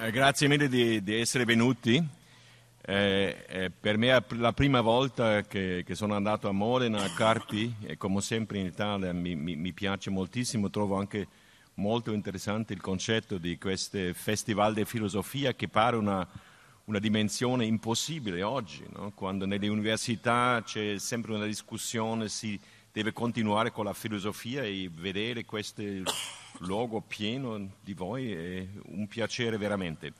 Eh, grazie mille di, di essere venuti. Eh, eh, per me è la prima volta che, che, sono andato a Modena, a Carpi, e come sempre in Italia mi, mi, mi, piace moltissimo, trovo anche molto interessante il concetto di questo festival di filosofia che pare una, una dimensione impossibile oggi, no? quando nelle università c'è sempre una discussione, si deve continuare con la filosofia e vedere questo luogo pieno di voi è un piacere veramente.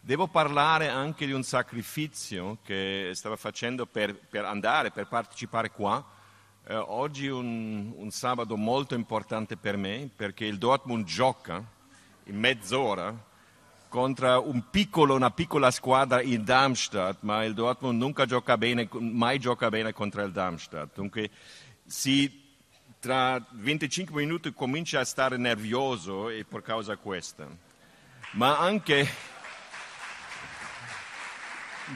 Devo parlare anche di un sacrificio che stavo facendo per, per andare, per partecipare qua. Eh, oggi è un, un sabato molto importante per me perché il Dortmund gioca in mezz'ora contro un piccolo, una piccola squadra in Darmstadt, ma il Dortmund nunca gioca bene, mai gioca bene contro il Darmstadt. Dunque si tra 25 minuti comincia a stare nervoso e per causa questa. Ma anche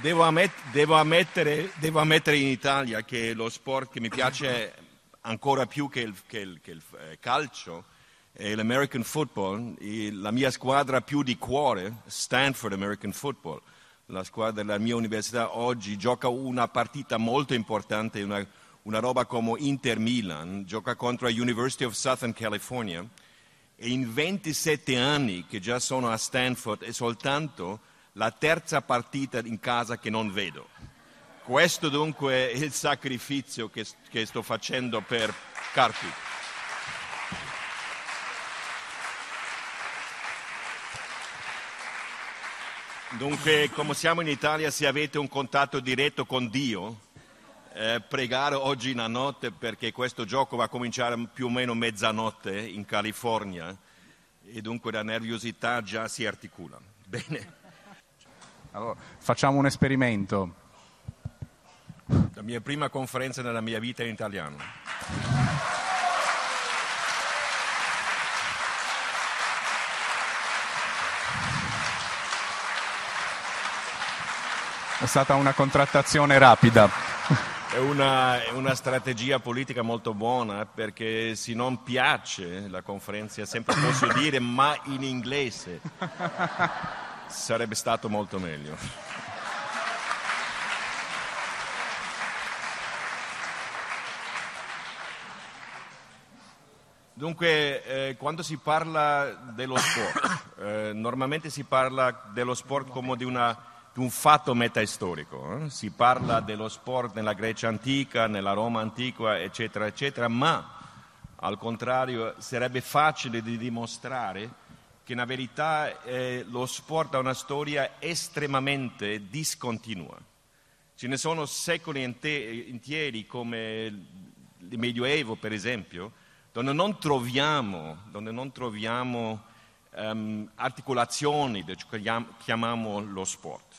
devo, ammet- devo, ammettere, devo, ammettere, in Italia che lo sport che mi piace ancora più che il, che il, che il eh, calcio è l'American Football. La mia squadra più di cuore, Stanford American Football, la squadra della mia università oggi gioca una partita molto importante, una una roba come Inter Milan, gioca contro la University of Southern California e in 27 anni che già sono a Stanford è soltanto la terza partita in casa che non vedo. Questo dunque è il sacrificio che, che sto facendo per Carpi. Dunque, come siamo in Italia, se avete un contatto diretto con Dio, eh, pregare oggi una notte perché questo gioco va a cominciare più o meno mezzanotte in California e dunque la nervosità già si articola. Bene. Allora, facciamo un esperimento. La mia prima conferenza nella mia vita in italiano. È stata una contrattazione rapida. È una, è una, strategia politica molto buona perché se non piace la conferenza sempre posso dire ma in inglese sarebbe stato molto meglio. Dunque, eh, quando si parla dello sport, eh, normalmente si parla dello sport come di una un fatto metaistorico. Eh? Si parla dello sport nella Grecia antica, nella Roma antica, eccetera, eccetera, ma al contrario sarebbe facile di dimostrare che in verità eh, lo sport ha una storia estremamente discontinua. Ce ne sono secoli interi come il Medioevo, per esempio, dove non troviamo, dove non troviamo um, articolazioni che chiamiamo lo sport.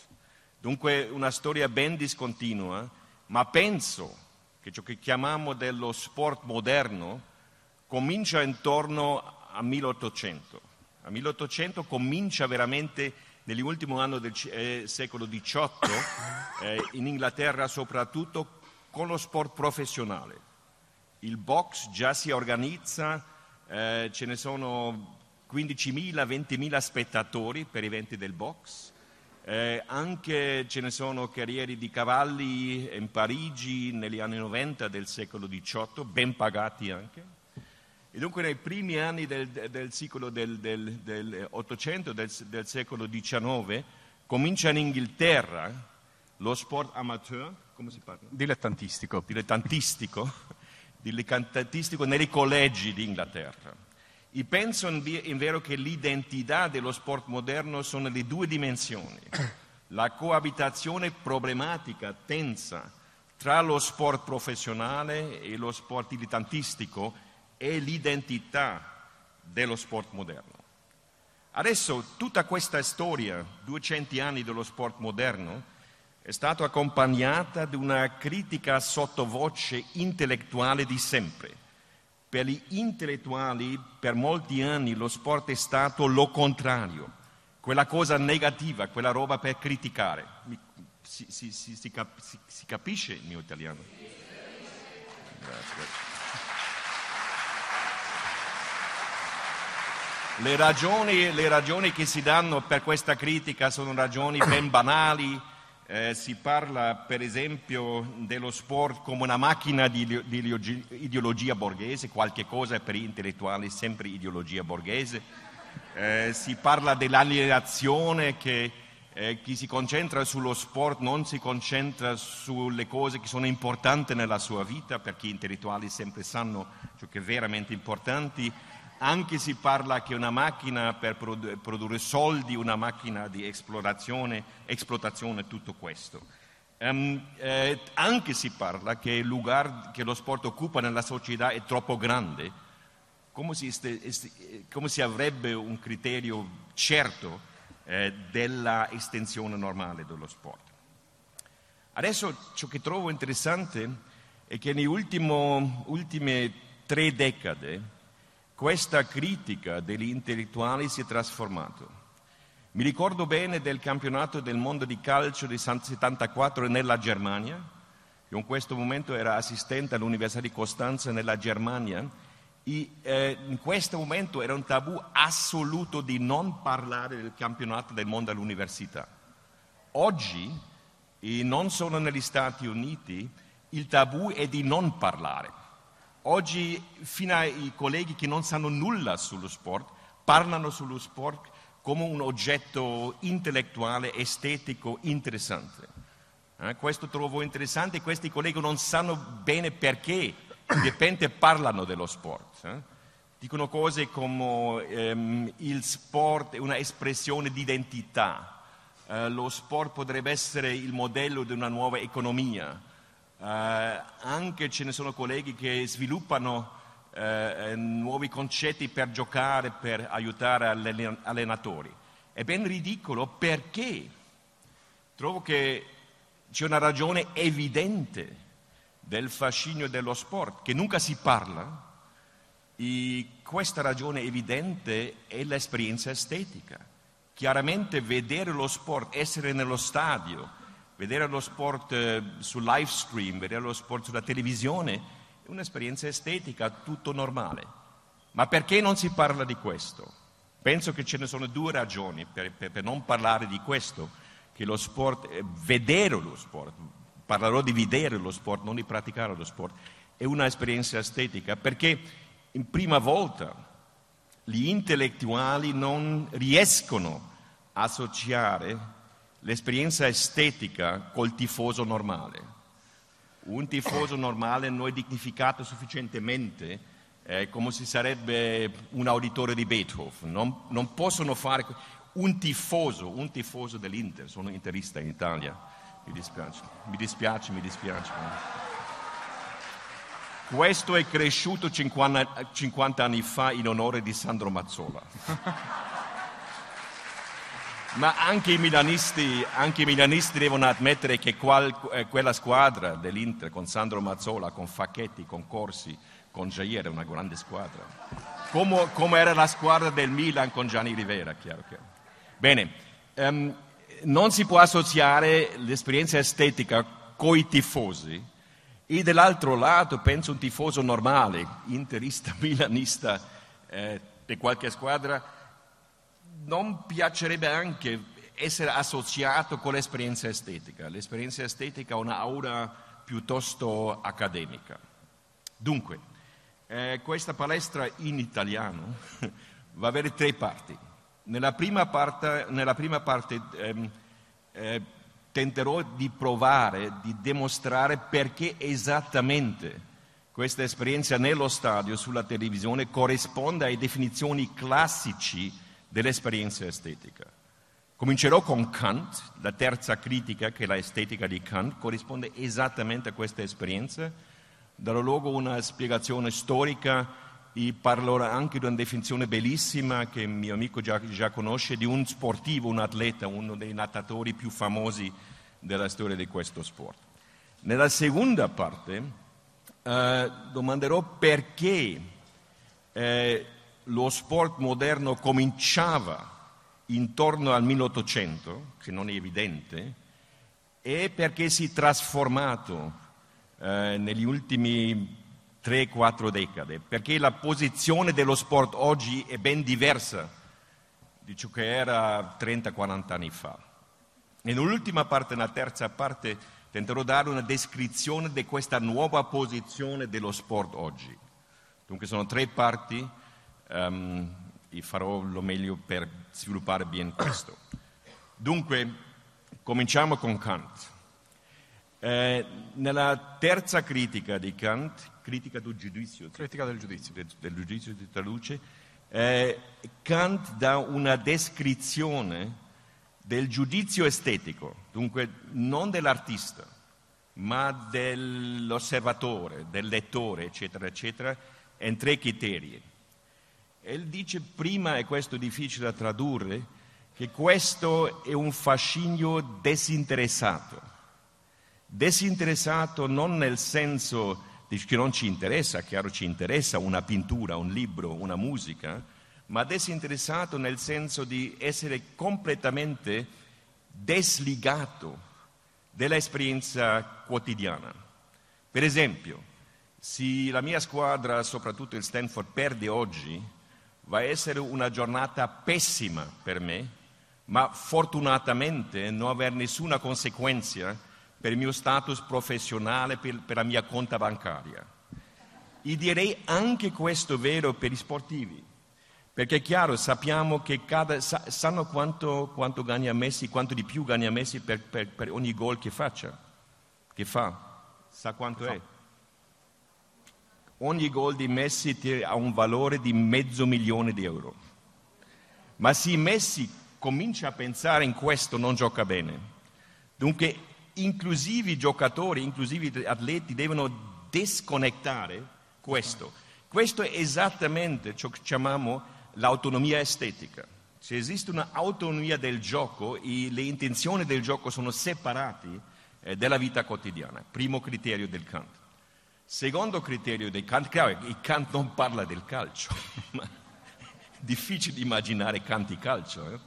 Dunque una storia ben discontinua, ma penso che ciò che chiamiamo dello sport moderno comincia intorno a 1800. A 1800 comincia veramente negli ultimi anni del eh, secolo XVIII, eh, in Inghilterra soprattutto, con lo sport professionale. Il box già si organizza, eh, ce ne sono 15.000, 20.000 spettatori per eventi del box eh, anche ce ne sono carriere di cavalli in Parigi negli anni 90 del secolo XVIII, ben pagati anche. E dunque nei primi anni del, del secolo del, del, del 800, del, del, secolo XIX, comincia in Inghilterra lo sport amateur, come si parla? Dilettantistico. Dilettantistico, dilettantistico nei collegi d'Inghilterra. E penso invero che l'identità dello sport moderno sono le due dimensioni. La coabitazione problematica, tensa, tra lo sport professionale e lo sport dilettantistico e l'identità dello sport moderno. Adesso tutta questa storia, 200 anni dello sport moderno, è stata accompagnata da una critica sottovoce intellettuale di sempre per gli intellettuali per molti anni lo sport è stato lo contrario, quella cosa negativa, quella roba per criticare. Si, si, si, si cap, capisce il mio italiano? Grazie. le ragioni, le ragioni che si danno per questa critica sono ragioni ben banali. Eh, si parla per esempio dello sport come una macchina di, di ideologia borghese, qualche cosa per gli intellettuali sempre ideologia borghese. Eh, si parla dell'alienazione che eh, chi si concentra sullo sport non si concentra sulle cose che sono importanti nella sua vita, perché gli intellettuali sempre sanno ciò che è veramente importante. Anche si parla che una macchina per produ- produrre soldi, una macchina di esplorazione, esplotazione, tutto questo. Um, eh, anche si parla che il lugar che lo sport occupa nella società è troppo grande, come si, este, come si avrebbe un criterio certo eh, della estensione normale dello sport. Adesso ciò che trovo interessante è che nelle ultime tre decadi questa critica degli intellettuali si è trasformata. Mi ricordo bene del campionato del mondo di calcio di 74 nella Germania. Io in questo momento ero assistente all'Università di Costanza nella Germania e, eh, in questo momento era un tabù assoluto di non parlare del campionato del mondo all'università. Oggi, e non solo negli Stati Uniti, il tabù è di non parlare. Oggi, fino ai colleghi che non sanno nulla sullo sport, parlano sullo sport come un oggetto intellettuale, estetico, interessante. Eh, questo trovo interessante, questi colleghi non sanno bene perché di repente parlano dello sport. Eh? Dicono cose come ehm, il sport è una espressione di identità, eh, lo sport potrebbe essere il modello di una nuova economia. Eh, anche ce ne sono colleghi che sviluppano eh, nuovi concetti per giocare, per aiutare gli allenatori. È ben ridicolo perché trovo che c'è una ragione evidente del fascinio dello sport, che nunca si parla, e questa ragione evidente è l'esperienza estetica. Chiaramente vedere lo sport, essere nello stadio, vedere lo sport eh, sul live stream, vedere lo sport sulla televisione, è un'esperienza estetica, tutto normale. Ma perché non si parla di questo? Penso che ce ne sono due ragioni per, per, per non parlare di questo, che lo sport, eh, vedere lo sport, parlerò di vedere lo sport, non di praticare lo sport, è un'esperienza estetica perché in prima volta gli intellettuali non riescono a associare l'esperienza estetica col tifoso normale. Un tifoso normale non è dignificato sufficientemente eh, come se sarebbe un auditore di Beethoven. Non, non possono fare un tifoso, un tifoso dell'Inter, sono interista in Italia mi dispiace, mi dispiace, mi dispiace. Questo è cresciuto 50, 50 anni fa in onore di Sandro Mazzola. Ma anche i, milanisti, anche i milanisti, devono ammettere che qual, eh, quella squadra dell'Inter con Sandro Mazzola, con Facchetti, con Corsi, con Jair è una grande squadra. Come, come, era la squadra del Milan con Gianni Rivera, chiaro, chiaro. Bene, um, non si può associare l'esperienza estetica coi tifosi e dall'altro lato penso un tifoso normale, interista, milanista eh, di qualche squadra, non piacerebbe anche essere associato con l'esperienza estetica. L'esperienza estetica ha un'aura piuttosto accademica. Dunque, eh, questa palestra in italiano va a avere tre parti. Nella prima parte, nella prima parte ehm, eh, tenterò di provare, di dimostrare perché esattamente questa esperienza nello stadio, sulla televisione, corrisponde alle definizioni classici dell'esperienza estetica. Comincerò con Kant, la terza critica che è l'estetica di Kant corrisponde esattamente a questa esperienza, darò luogo a una spiegazione storica e parlerò anche di una definizione bellissima che mio amico già, già, conosce di un sportivo, un atleta, uno dei natatori più famosi della storia di questo sport. Nella seconda parte eh, domanderò perché eh, lo sport moderno cominciava intorno al 1800, che non è evidente, e perché si è trasformato eh, negli ultimi 3-4 decadi, perché la posizione dello sport oggi è ben diversa di ciò che era 30-40 anni fa. Nell'ultima parte, nella terza parte, tenterò di dare una descrizione di questa nuova posizione dello sport oggi. Dunque sono tre parti um, e farò lo meglio per sviluppare bene questo. Dunque, cominciamo con Kant. Eh, nella terza critica di Kant, critica del giudizio, critica del giudizio, del, del giudizio si traduce, eh, Kant dà una descrizione del giudizio estetico, dunque non dell'artista, ma dell'osservatore, del lettore, eccetera, eccetera, in tre criteri. E dice prima, e questo è difficile da tradurre, che questo è un fascinio disinteressato Desinteressato non nel senso che non ci interessa, chiaro ci interessa una pittura, un libro, una musica, ma desinteressato nel senso di essere completamente desligato dell'esperienza quotidiana. Per esempio, se la mia squadra, soprattutto il Stanford, perde oggi, va a essere una giornata pessima per me, ma fortunatamente non aver nessuna conseguenza per il mio status professionale, per, per la mia conta bancaria. E direi anche questo vero per gli sportivi, perché è chiaro, sappiamo che cada, sa, sanno quanto, quanto, gagna Messi, quanto di più gagna Messi per, per, per ogni gol che faccia, che fa, sa quanto è. Ogni gol di Messi ha un valore di mezzo milione di euro. Ma se Messi comincia a pensare in questo non gioca bene. Dunque inclusivi giocatori, inclusivi atleti devono disconnettare questo. Questo è esattamente ciò che chiamiamo l'autonomia estetica. Se esiste un'autonomia del gioco le intenzioni del gioco sono separate eh, dalla vita quotidiana, primo criterio del Kant. Secondo criterio del Kant, chiaro, Kant non parla del calcio, ma difficile immaginare Kant di calcio, eh?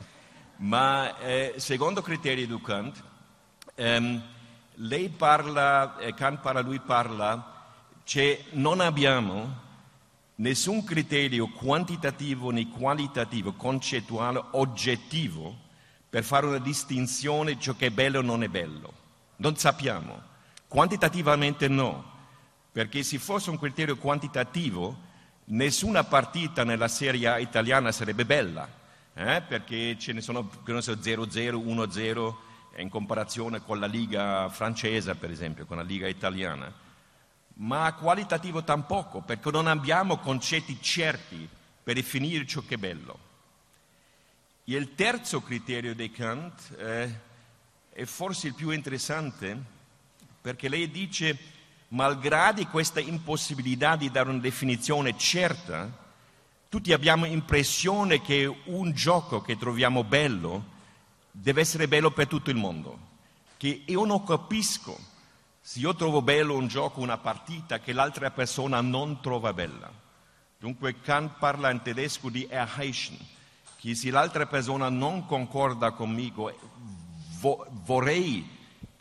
ma eh, secondo criterio del Kant, Um, lei parla, eh, Kant parla, lui parla, cioè non abbiamo nessun criterio quantitativo né qualitativo, concettuale, oggettivo per fare una distinzione ciò che è bello o non è bello. Non sappiamo. Quantitativamente no, perché se fosse un criterio quantitativo nessuna partita nella Serie A italiana sarebbe bella, eh? perché ce ne sono, non so, 0-0, 1-0 in comparazione con la Liga francese, per esempio, con la Liga italiana, ma qualitativo tampoco, perché non abbiamo concetti certi per definire ciò che è bello. E il terzo criterio di Kant eh, è forse il più interessante, perché lei dice, malgrado questa impossibilità di dare una definizione certa, tutti abbiamo l'impressione che un gioco che troviamo bello deve essere bello per tutto il mondo. Che io non capisco se io trovo bello un gioco, una partita che l'altra persona non trova bella. Dunque Kant parla in tedesco di Erheischen, che se l'altra persona non concorda conmigo, vo- vorrei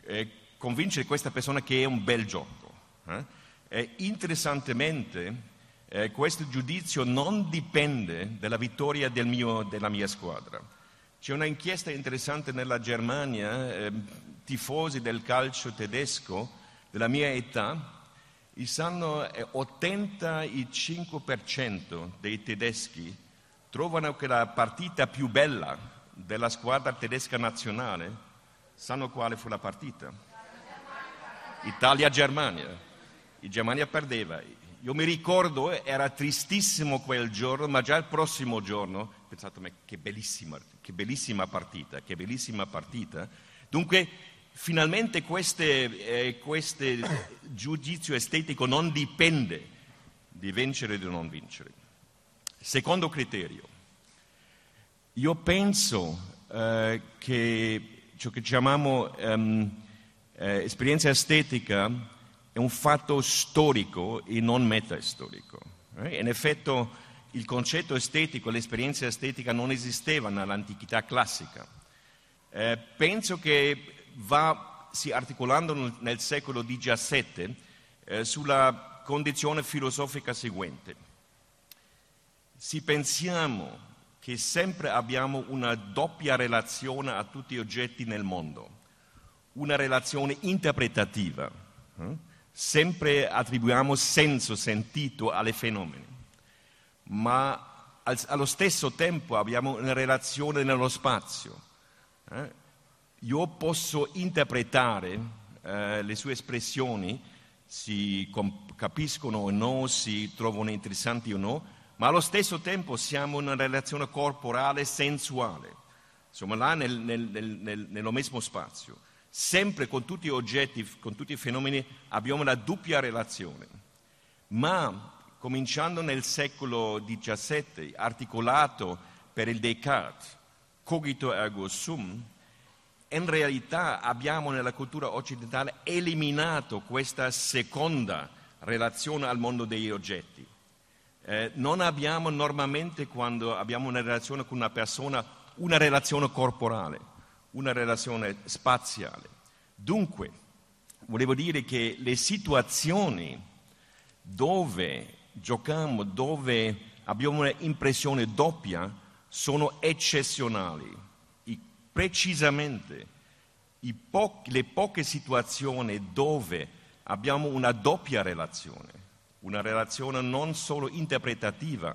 eh, convincere questa persona che è un bel gioco. Eh? Interessantemente, eh, questo giudizio non dipende dalla vittoria del mio, della mia squadra c'è un'inchiesta interessante nella Germania, eh, tifosi del calcio tedesco della mia età, e sanno eh, 85% dei tedeschi trovano che la partita più bella della squadra tedesca nazionale, sanno quale fu la partita? Italia-Germania. E Germania perdeva. Io mi ricordo, era tristissimo quel giorno, ma già il prossimo giorno ho pensato, ma che bellissima, che bellissima partita, che bellissima partita. Dunque, finalmente questo eh, giudizio estetico non dipende di vincere o di non vincere. Secondo criterio, io penso eh, che ciò che chiamiamo um, eh, esperienza estetica è un fatto storico e non metastorico. Eh? In effetti il concetto estetico, l'esperienza estetica non esisteva nell'antichità classica. Eh, penso che va si articolando nel secolo XVII eh, sulla condizione filosofica seguente. Se pensiamo che sempre abbiamo una doppia relazione a tutti gli oggetti nel mondo, una relazione interpretativa, eh? Sempre attribuiamo senso, sentito alle fenomeni, ma allo stesso tempo abbiamo una relazione nello spazio. Eh? Io posso interpretare eh, le sue espressioni, si capiscono o no, si trovano interessanti o no, ma allo stesso tempo siamo in una relazione corporale sensuale, insomma là nel, nel, nel, nello mesmo spazio. Sempre con tutti gli oggetti, con tutti i fenomeni abbiamo una doppia relazione, ma cominciando nel secolo XVII, articolato per il Descartes, cogito ergo sum, in realtà abbiamo nella cultura occidentale eliminato questa seconda relazione al mondo degli oggetti. Eh, non abbiamo normalmente quando abbiamo una relazione con una persona una relazione corporale, una relazione spaziale. Dunque, volevo dire che le situazioni dove giochiamo dove abbiamo un'impressione doppia sono eccezionali. I, precisamente po- le poche situazioni dove abbiamo una doppia relazione, una relazione non solo interpretativa,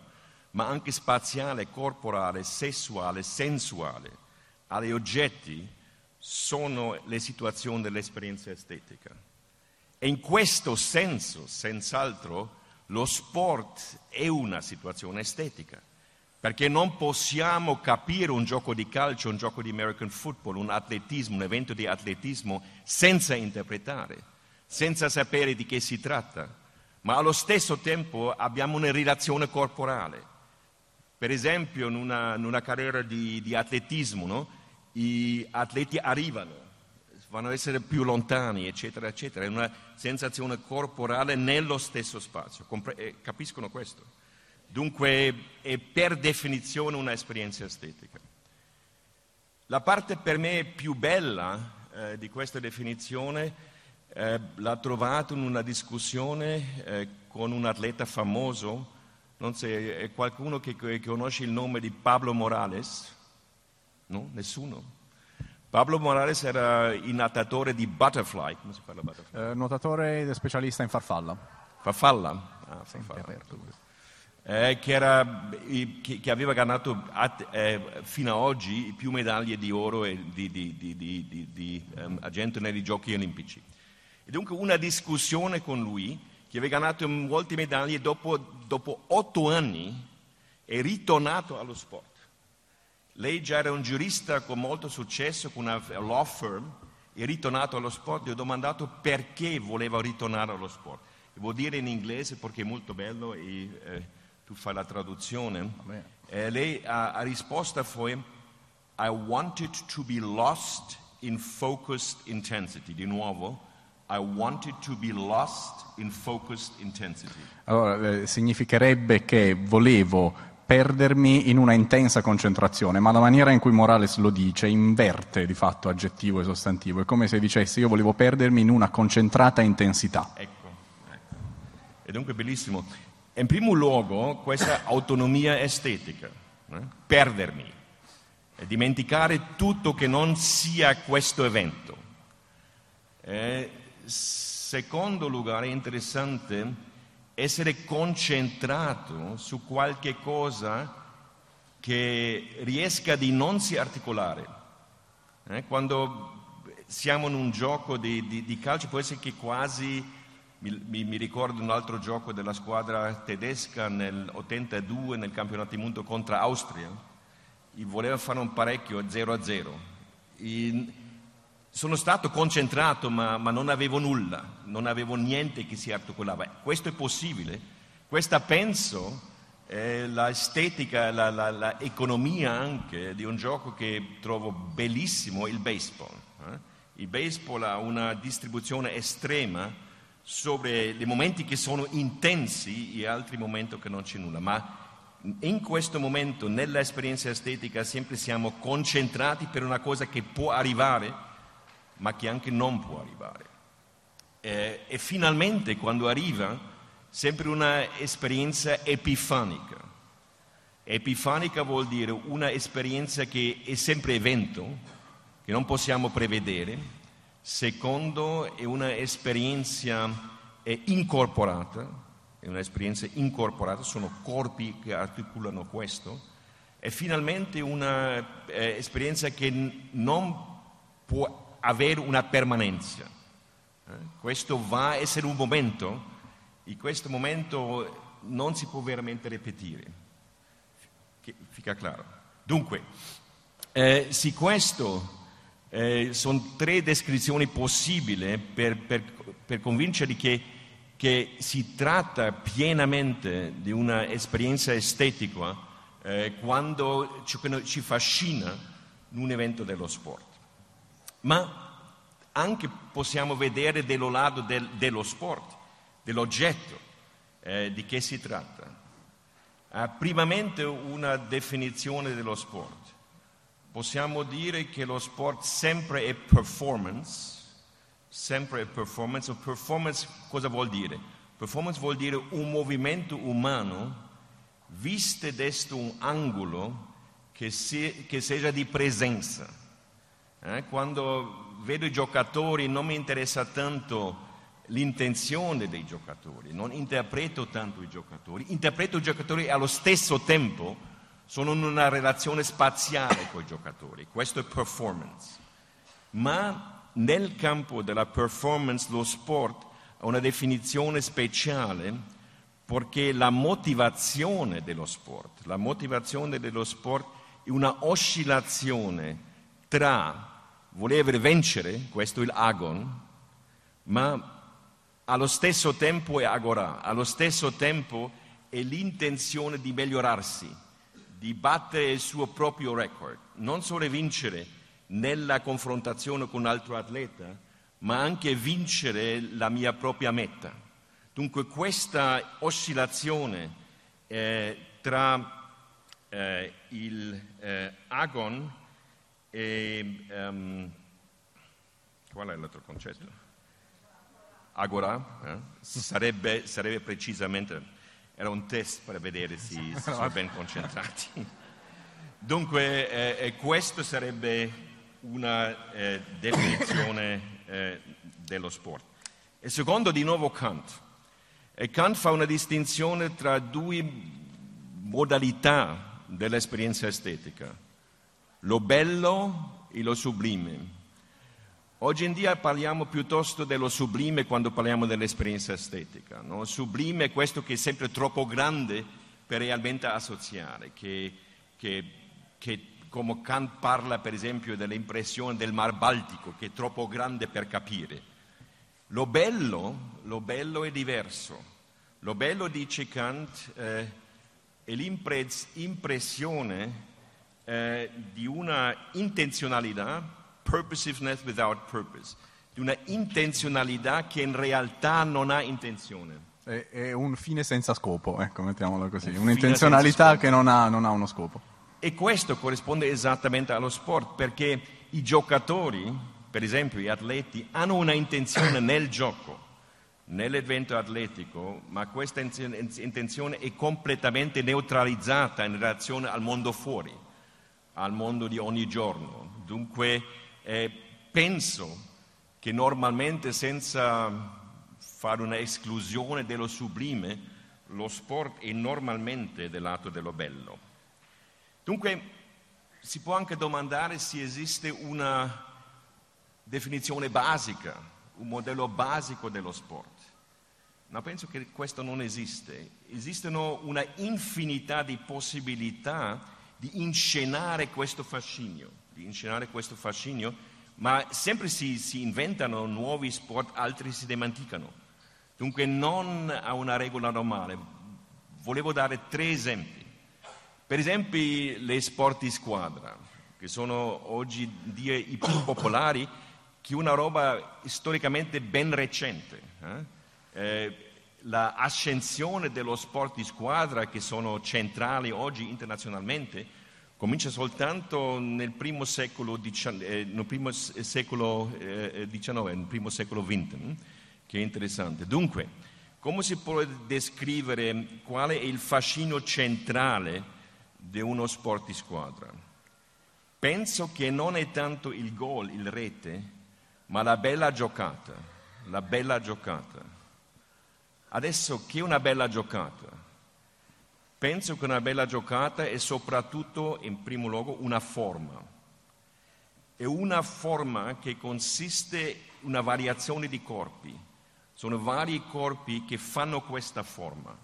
ma anche spaziale, corporale, sessuale, sensuale, agli oggetti, sono le situazioni dell'esperienza estetica. E in questo senso, senz'altro, lo sport è una situazione estetica, perché non possiamo capire un gioco di calcio, un gioco di American football, un atletismo, un evento di atletismo senza interpretare, senza sapere di che si tratta, ma allo stesso tempo abbiamo una relazione corporale. Per esempio in una, in una carriera di, di atletismo, no? Gli atleti arrivano vanno a essere più lontani, eccetera, eccetera. È una sensazione corporale nello stesso spazio. Compre- eh, capiscono questo? Dunque è per definizione un'esperienza estetica. La parte per me più bella eh, di questa definizione eh, l'ha trovata in una discussione eh, con un atleta famoso, non so, è qualcuno che, che conosce il nome di Pablo Morales? No? Nessuno? Pablo Morales era il nuotatore di butterfly, come si parla butterfly? Eh, nuotatore specialista in farfalla. Farfalla? Ah, farfalla. Eh, che, era, che, che, aveva ganato eh, fino ad oggi più medaglie di oro e di, di, di, di um, argento nei giochi olimpici. E dunque una discussione con lui, che aveva ganato molte medaglie, dopo, dopo otto anni è ritornato allo sport. Lei già era un giurista con molto successo, con una law firm, è ritornato allo sport. Gli ho domandato perché voleva ritornare allo sport. Vuol dire in inglese perché è molto bello e eh, tu fai la traduzione. Eh, lei ha, ha risposto fu I wanted to be lost in focused intensity. Di nuovo, I wanted to be lost in focused intensity. Allora, eh, significherebbe che volevo perdermi in una intensa concentrazione, ma la maniera in cui Morales lo dice inverte di fatto aggettivo e sostantivo, è come se dicesse io volevo perdermi in una concentrata intensità. Ecco, ecco. E dunque bellissimo. In primo luogo questa autonomia estetica, eh? perdermi, e dimenticare tutto che non sia questo evento. Eh, secondo luogo è interessante essere concentrato su qualche cosa che riesca di non si articolare. Eh, quando siamo in un gioco di, di, di, calcio può essere che quasi, mi, mi, ricordo un altro gioco della squadra tedesca nel 82 nel campionato del mondo contro Austria, e voleva fare un parecchio 0 a 0. E, sono stato concentrato ma, ma, non avevo nulla, non avevo niente che si articolava. Questo è possibile. Questa penso è l'estetica, l'economia anche di un gioco che trovo bellissimo, il baseball. Eh? Il baseball ha una distribuzione estrema sobre i momenti che sono intensi e altri momenti che non c'è nulla, ma in questo momento nell'esperienza estetica sempre siamo concentrati per una cosa che può arrivare ma che anche non può arrivare. Eh, e finalmente quando arriva sempre una esperienza epifanica. Epifanica vuol dire una esperienza che è sempre evento, che non possiamo prevedere. Secondo, è un'esperienza incorporata, è un'esperienza incorporata, sono corpi che articolano questo. E finalmente un'esperienza eh, che non può avere una permanenza. Eh? Questo va a essere un momento, e questo momento non si può veramente ripetere fica chiaro. Dunque, eh, sì, questo eh, sono tre descrizioni possibili per, per, per convincerli che, che, si tratta pienamente di un'esperienza estetica eh, quando ci, ci fascina un evento dello sport. Ma anche possiamo vedere dello lato del, dello sport, dell'oggetto, eh, di che si tratta. Uh, primamente una definizione dello sport. Possiamo dire che lo sport sempre è performance, sempre è performance. Performance cosa vuol dire? Performance vuol dire un movimento umano visto da un angolo che, si, che sia di presenza. Eh? Quando vedo i giocatori non mi interessa tanto l'intenzione dei giocatori, non interpreto tanto i giocatori, interpreto i giocatori e allo stesso tempo sono in una relazione spaziale con i giocatori, questo è performance. Ma nel campo della performance lo sport ha una definizione speciale perché la motivazione dello sport, la motivazione dello sport è una oscillazione tra voler vincere, questo è il agon, ma allo stesso tempo è agora, allo stesso tempo è l'intenzione di migliorarsi, di battere il suo proprio record, non solo vincere nella confrontazione con un altro atleta, ma anche vincere la mia propria meta. Dunque questa oscillazione eh, tra eh, il eh, agon e... Um, qual è l'altro concetto? Agora, eh? sarebbe, sarebbe, precisamente, era un test per vedere se, se sono ben concentrati. Dunque, eh, eh, questa sarebbe una eh, definizione eh, dello sport. E secondo, di nuovo, Kant. E Kant fa una distinzione tra due modalità dell'esperienza estetica, lo bello e lo sublime. Oggi in dia parliamo piuttosto dello sublime quando parliamo dell'esperienza estetica. No? Sublime è questo che è sempre troppo grande per realmente associare, che, che, che come Kant parla per esempio dell'impressione del Mar Baltico, che è troppo grande per capire. Lo bello, lo bello è diverso. Lo bello, dice Kant, eh, è l'impressione eh, di una intenzionalità purposiveness without purpose, di una intenzionalità che in realtà non ha intenzione. È, è un fine senza scopo, ecco, mettiamolo così, un un'intenzionalità che non ha, non ha uno scopo. E questo corrisponde esattamente allo sport, perché i giocatori, per esempio gli atleti, hanno una intenzione nel gioco, nell'evento atletico, ma questa intenzione è completamente neutralizzata in relazione al mondo fuori, al mondo di ogni giorno. Dunque eh, penso che normalmente senza fare una esclusione dello sublime, lo sport è normalmente del lato dello bello. Dunque si può anche domandare se esiste una definizione basica, un modello basico dello sport. Ma penso che questo non esiste. Esistono una infinità di possibilità di inscenare questo fascinio di inscenare questo fascinio, ma sempre si, si inventano nuovi sport, altri si dimenticano. Dunque non ha una regola normale. Volevo dare tre esempi. Per esempio le sport di squadra, che sono oggi i più popolari, che è una roba storicamente ben recente. Eh? Eh, l'ascensione dello sport di squadra, che sono centrali oggi internazionalmente, comincia soltanto nel primo secolo, eh, nel primo secolo eh, XIX, nel primo secolo XX, che è interessante. Dunque, come si può descrivere qual è il fascino centrale di uno sport di squadra? Penso che non è tanto il gol, il rete, ma la bella giocata, la bella giocata. Adesso che una bella giocata? Penso che una bella giocata è soprattutto, in primo luogo, una forma. È una forma che consiste in una variazione di corpi. Sono vari corpi che fanno questa forma.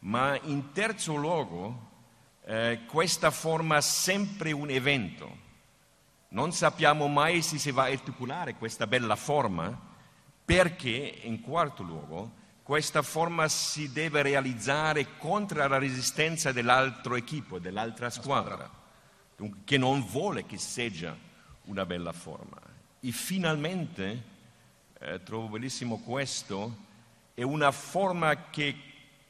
Ma in terzo luogo, eh, questa forma è sempre un evento. Non sappiamo mai se si va a articolare questa bella forma, perché in quarto luogo questa forma si deve realizzare contro la resistenza dell'altro equipo, dell'altra squadra, che non vuole che sia una bella forma. E finalmente, eh, trovo bellissimo questo, è una forma che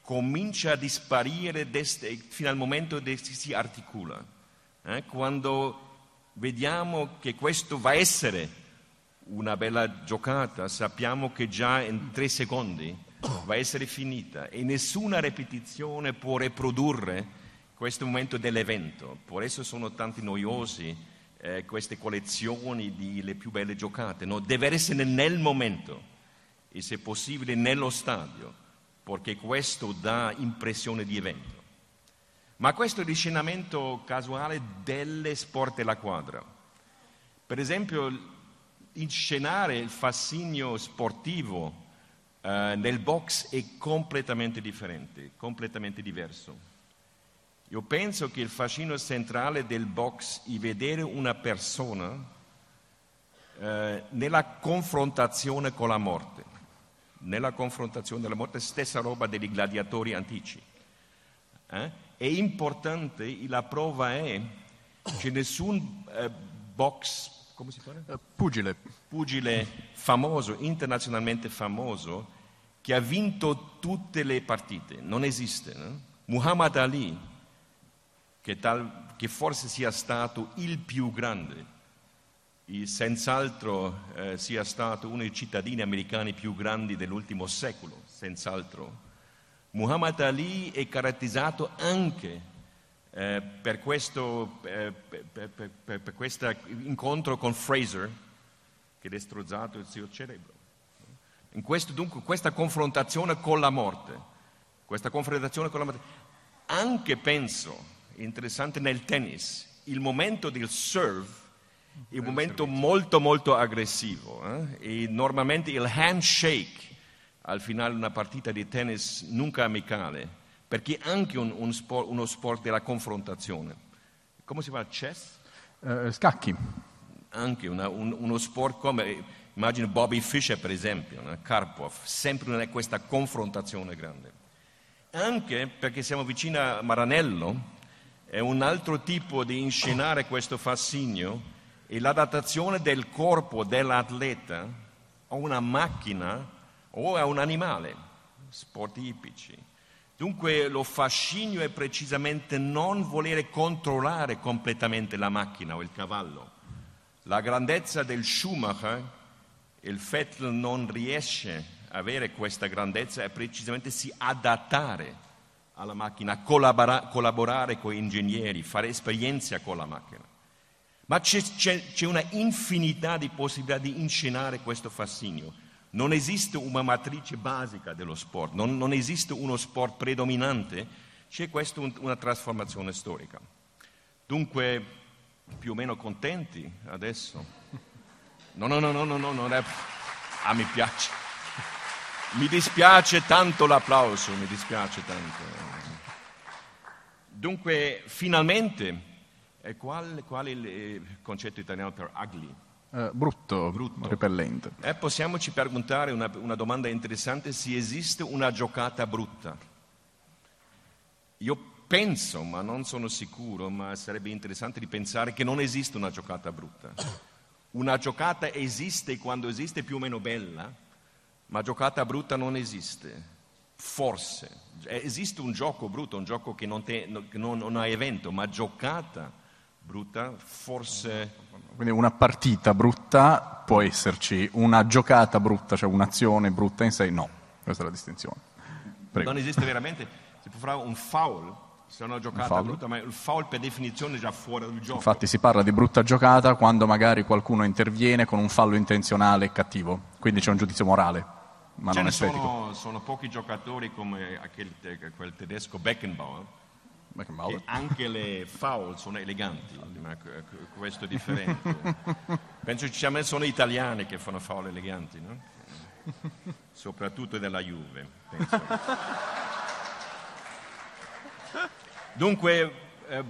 comincia a disparire fino al momento che si articola. Eh? Quando vediamo che questo va a essere una bella giocata, sappiamo che già in tre secondi va a essere finita e nessuna ripetizione può riprodurre questo momento dell'evento. Per eso sono tanti noiosi eh, queste collezioni di le più belle giocate. No? Deve essere nel momento e se possibile nello stadio, perché questo dà impressione di evento. Ma questo è l'inscenamento casuale delle sport della quadra. Per esempio, inscenare il fascino sportivo uh, nel box è completamente differente, completamente diverso. Io penso che il fascino centrale del box è vedere una persona uh, nella confrontazione con la morte, nella confrontazione della morte, stessa roba dei gladiatori antici. Eh? È importante, la prova è che nessun uh, box come si chiama? Uh, pugile. Pugile famoso, internazionalmente famoso, che ha vinto tutte le partite. Non esiste. No? Muhammad Ali, che, tal, che, forse sia stato il più grande, e senz'altro eh, sia stato uno dei cittadini americani più grandi dell'ultimo secolo, senz'altro. Muhammad Ali è caratterizzato anche eh, per questo eh, per, per, per questo incontro con Fraser che ha distrozzato il suo cerebro. In questo, dunque, questa confrontazione con la morte, questa confrontazione con la morte, anche penso, interessante nel tennis, il momento del serve è un momento molto molto aggressivo eh? e normalmente il handshake al finale di una partita di tennis nunca amicale perché è anche un, un sport, uno sport della confrontazione. Come si chiama? Chess? Uh, scacchi. Anche una, un, uno sport come, immagino Bobby Fischer per esempio, no? Karpov, sempre questa confrontazione grande. Anche perché siamo vicini a Maranello, è un altro tipo di inscenare questo fascino e l'adattazione del corpo dell'atleta a una macchina o a un animale, sport ipici. Dunque lo fascinio è precisamente non volere controllare completamente la macchina o il cavallo. La grandezza del Schumacher, il Vettel non riesce a avere questa grandezza è precisamente si adattare alla macchina, collabora- collaborare con gli ingegneri, fare esperienza con la macchina. Ma c'è, c'è, c'è una infinità di possibilità di inscenare questo fascinio. Non esiste una matrice basica dello sport, non, non esiste uno sport predominante, c'è questa un, una trasformazione storica. Dunque, più o meno contenti adesso? No, no, no, no, no, no non è... Ah, mi piace. Mi dispiace tanto l'applauso, mi dispiace tanto. Dunque, finalmente, qual, qual è il eh, concetto italiano per ugly? Eh, brutto, brutto, repellente. Eh, possiamo ci perguntare una, una domanda interessante se esiste una giocata brutta. Io penso, ma non sono sicuro, ma sarebbe interessante di pensare che non esiste una giocata brutta. Una giocata esiste quando esiste più o meno bella, ma giocata brutta non esiste. Forse. Esiste un gioco brutto, un gioco che non, te, non, non ha evento, ma giocata brutta forse quindi una partita brutta può esserci, una giocata brutta, cioè un'azione brutta in sé no. Questa è la distinzione. Prego. Non esiste veramente, si può fare un foul, se una giocata brutta, ma il foul per definizione è già fuori dal gioco. Infatti si parla di brutta giocata quando magari qualcuno interviene con un fallo intenzionale e cattivo, quindi c'è un giudizio morale, ma Ce non ne estetico. sono, sono pochi giocatori come quel tedesco Beckenbauer, anche le foul sono eleganti, ma questo è differente. Penso che sono italiani che fanno foul eleganti, no? soprattutto della Juve. Penso. Dunque, eh,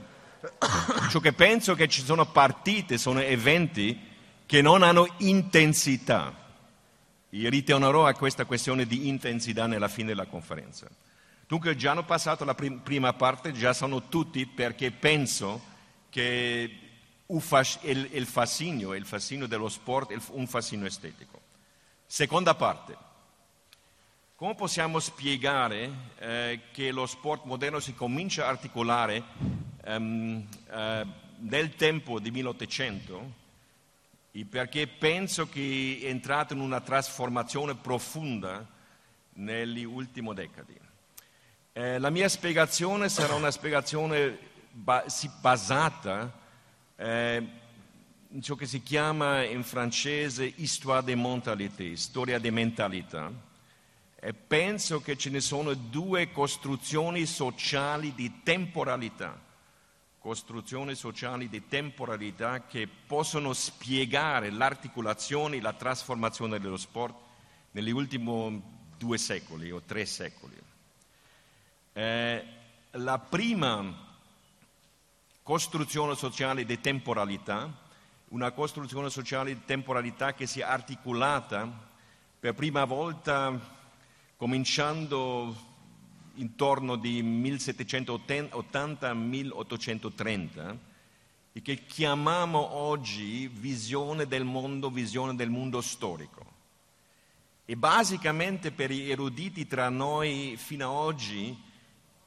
ciò che penso è che ci sono partite, sono eventi che non hanno intensità. Io ritornerò a questa questione di intensità nella fine della conferenza. Dunque già hanno passato la prim- prima parte, già sono tutti perché penso che il, il fascino, il fascino dello sport è un fascino estetico. Seconda parte. Come possiamo spiegare eh, che lo sport moderno si comincia a articolare um, uh, nel tempo di 1800? Perché penso che è entrato in una trasformazione profonda negli ultimi decadi. Eh, la mia spiegazione sarà una spiegazione ba- basata eh, ciò che si chiama in francese histoire des mentalités, storia di mentalità. E penso che ce ne sono due costruzioni sociali di temporalità, costruzioni sociali di temporalità che possono spiegare l'articolazione e la trasformazione dello sport negli ultimi due secoli o tre secoli. Eh, la prima costruzione sociale di temporalità una costruzione sociale di temporalità che si è articolata per prima volta cominciando intorno di 1780-1830 e che chiamiamo oggi visione del mondo, visione del mondo storico. E basicamente per gli eruditi tra noi fino ad oggi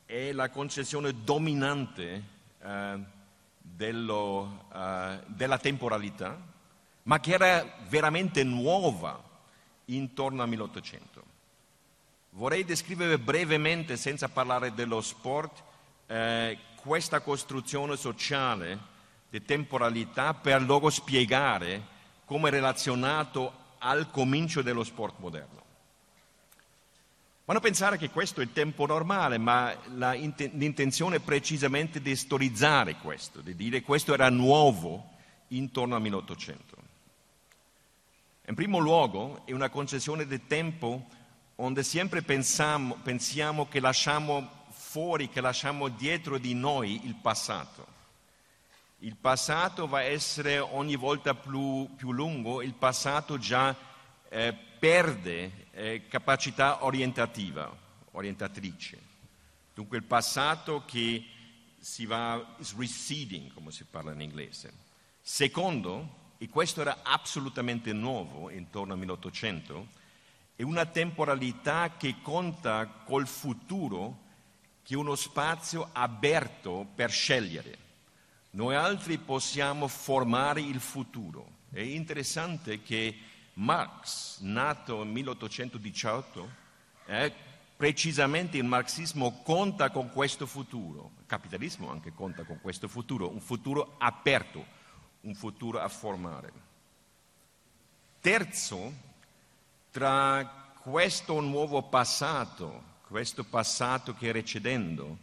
è la concezione dominante eh, dello, uh, della temporalità, ma che era veramente nuova intorno al 1800. Vorrei descrivere brevemente, senza parlare dello sport, eh, questa costruzione sociale di temporalità per loro spiegare come è relazionato al comincio dello sport moderno. Ma non pensare che questo è il tempo normale, ma la, l'intenzione è precisamente di storizzare questo, di dire che questo era nuovo intorno al 1800. In primo luogo è una concezione di tempo onde sempre pensiamo, pensiamo che lasciamo fuori, che lasciamo dietro di noi il passato. Il passato va a essere ogni volta più, più lungo, il passato già eh, perde eh, capacità orientativa, orientatrice. Dunque il passato che si va receding, come si parla in inglese. Secondo, e questo era assolutamente nuovo intorno al 1800, è una temporalità che conta col futuro che uno spazio aperto per scegliere. Noi altri possiamo formare il futuro. È interessante che Marx, nato nel 1818, eh, precisamente il marxismo conta con questo futuro, il capitalismo anche conta con questo futuro, un futuro aperto, un futuro a formare. Terzo, tra questo nuovo passato, questo passato che è recedendo,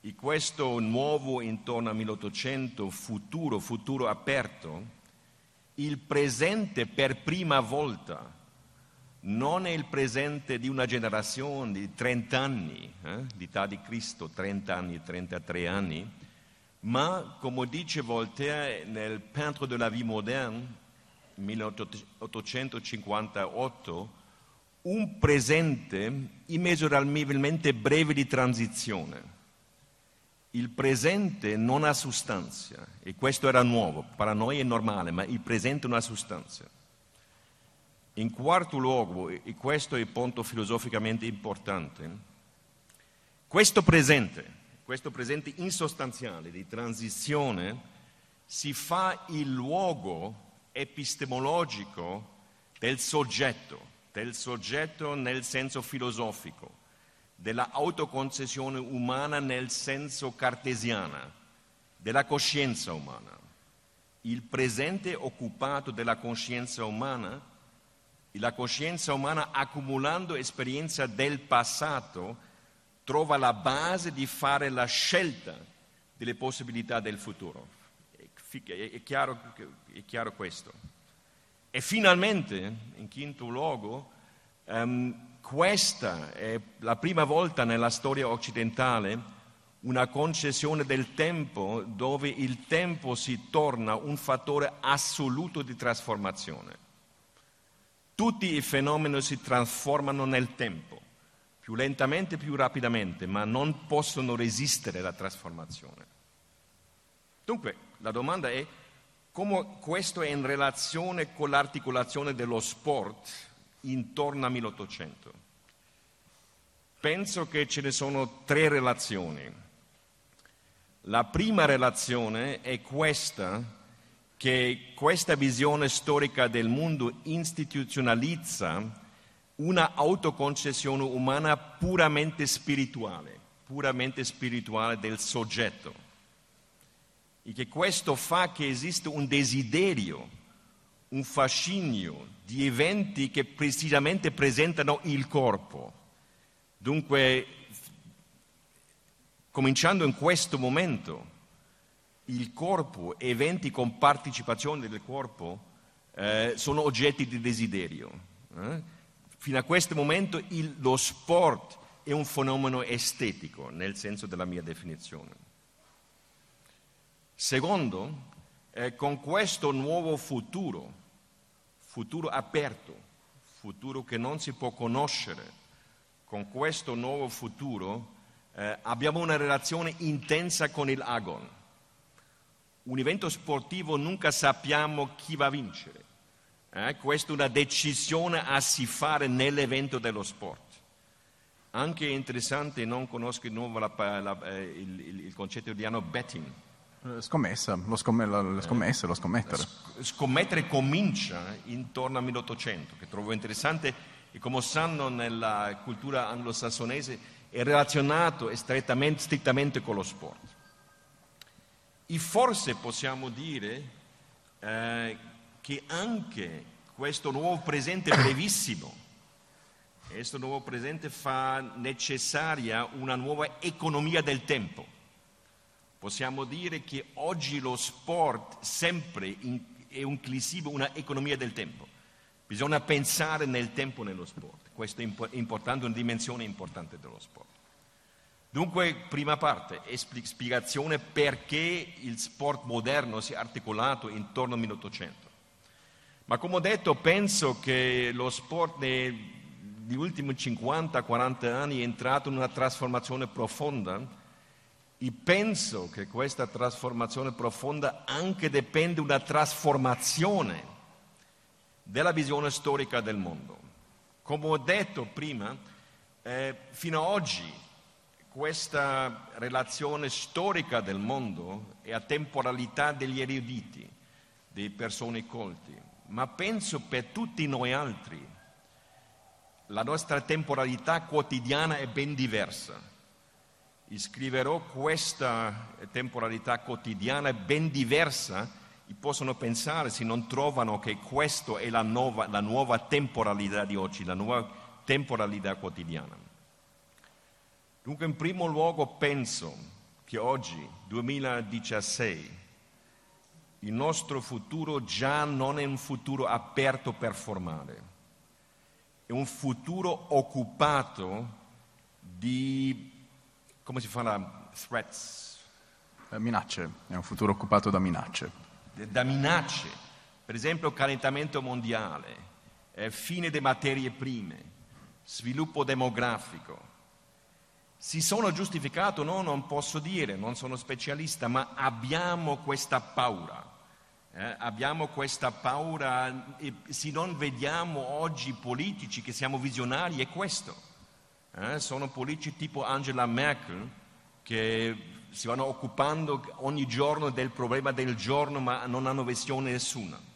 e questo nuovo intorno al 1800 futuro, futuro aperto, il presente per prima volta non è il presente di una generazione di 30 anni, eh, l'età di Cristo, 30 anni, 33 anni, ma come dice Voltaire nel Peintre de la vie moderne, 1858, un presente immisurabilmente breve di transizione il presente non ha sostanza e questo era nuovo, per noi è normale, ma il presente non ha sostanza. In quarto luogo, e questo è il punto filosoficamente importante, questo presente, questo presente insostanziale di transizione si fa il luogo epistemologico del soggetto, del soggetto nel senso filosofico, della autoconcessione umana nel senso cartesiana, della coscienza umana. Il presente occupato della coscienza umana, la coscienza umana accumulando esperienza del passato, trova la base di fare la scelta delle possibilità del futuro. È chiaro, è chiaro questo. E finalmente, in quinto luogo, um, questa è la prima volta nella storia occidentale una concessione del tempo dove il tempo si torna un fattore assoluto di trasformazione. Tutti i fenomeni si trasformano nel tempo, più lentamente, più rapidamente, ma non possono resistere alla trasformazione. Dunque, la domanda è come questo è in relazione con l'articolazione dello sport intorno al 1800. Penso che ce ne sono tre relazioni. La prima relazione è questa, che questa visione storica del mondo istituzionalizza una autoconcessione umana puramente spirituale, puramente spirituale del soggetto. E che questo fa che esista un desiderio, un fascinio di eventi che precisamente presentano il corpo. Dunque, cominciando in questo momento, il corpo, eventi con partecipazione del corpo, eh, sono oggetti di desiderio. Eh? Fino a questo momento il, lo sport è un fenomeno estetico, nel senso della mia definizione. Secondo, eh, con questo nuovo futuro, futuro aperto, futuro che non si può conoscere, con questo nuovo futuro eh, abbiamo una relazione intensa con il agon. Un evento sportivo nunca sappiamo chi va a vincere. Eh? Questa è una decisione a si fare nell'evento dello sport. Anche interessante, non conosco di nuovo la, la, eh, il, il, il concetto di betting scommessa, lo scomm- le scommesse, lo scommettere. Scommettere comincia intorno al 1800, che trovo interessante e come sanno nella cultura anglosassonese è relazionato strettamente, strettamente con lo sport. E forse possiamo dire eh, che anche questo nuovo presente brevissimo, questo nuovo presente fa necessaria una nuova economia del tempo possiamo dire che oggi lo sport sempre in, è inclusivo una economia del tempo. Bisogna pensare nel tempo nello sport, questo è importante, una dimensione importante dello sport. Dunque, prima parte, spiegazione perché il sport moderno si è articolato intorno al 1800. Ma come ho detto, penso che lo sport negli ultimi 50-40 anni è entrato in una trasformazione profonda e penso che questa trasformazione profonda anche dipende da una trasformazione della visione storica del mondo. Come ho detto prima, eh, fino ad oggi questa relazione storica del mondo è a temporalità degli eruditi, delle persone colti, ma penso per tutti noi altri la nostra temporalità quotidiana è ben diversa scriverò questa temporalità quotidiana ben diversa e possono pensare, se non trovano che questa è la nuova, la nuova temporalità di oggi, la nuova temporalità quotidiana. Dunque, in primo luogo penso che oggi, 2016, il nostro futuro già non è un futuro aperto per formare, è un futuro occupato di come si fanno threats? Eh, minacce, è un futuro occupato da minacce. Da minacce, per esempio calentamiento mondiale, eh, fine delle materie prime, sviluppo demografico. Si sono giustificato? No, non posso dire, non sono specialista, ma abbiamo questa paura. Eh, abbiamo questa paura e se non vediamo oggi politici che siamo visionari è questo eh, sono politici tipo Angela Merkel che si vanno occupando ogni giorno del problema del giorno ma non hanno visione nessuna.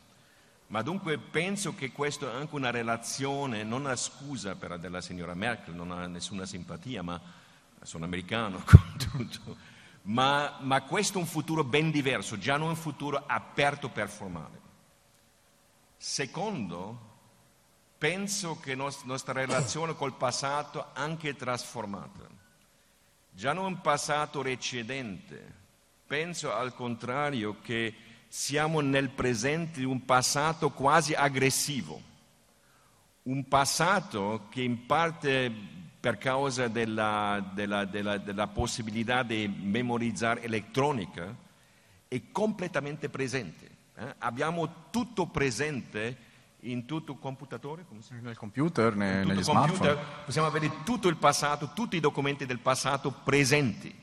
Ma dunque penso che questo è anche una relazione, non una scusa per della signora Merkel, non ha nessuna simpatia, ma sono americano con tutto, ma, ma questo è un futuro ben diverso, già non un futuro aperto per formare. Secondo, penso che la nostra relazione col passato anche trasformata. Già non un passato recedente, penso al contrario che siamo nel presente di un passato quasi aggressivo, un passato che in parte per causa della, della, della, della possibilità di memorizzare elettronica è completamente presente. Eh? Abbiamo tutto presente in tutto il computatore, nel computer, ne, negli computer, smartphone. Possiamo avere tutto il passato, tutti i documenti del passato presenti.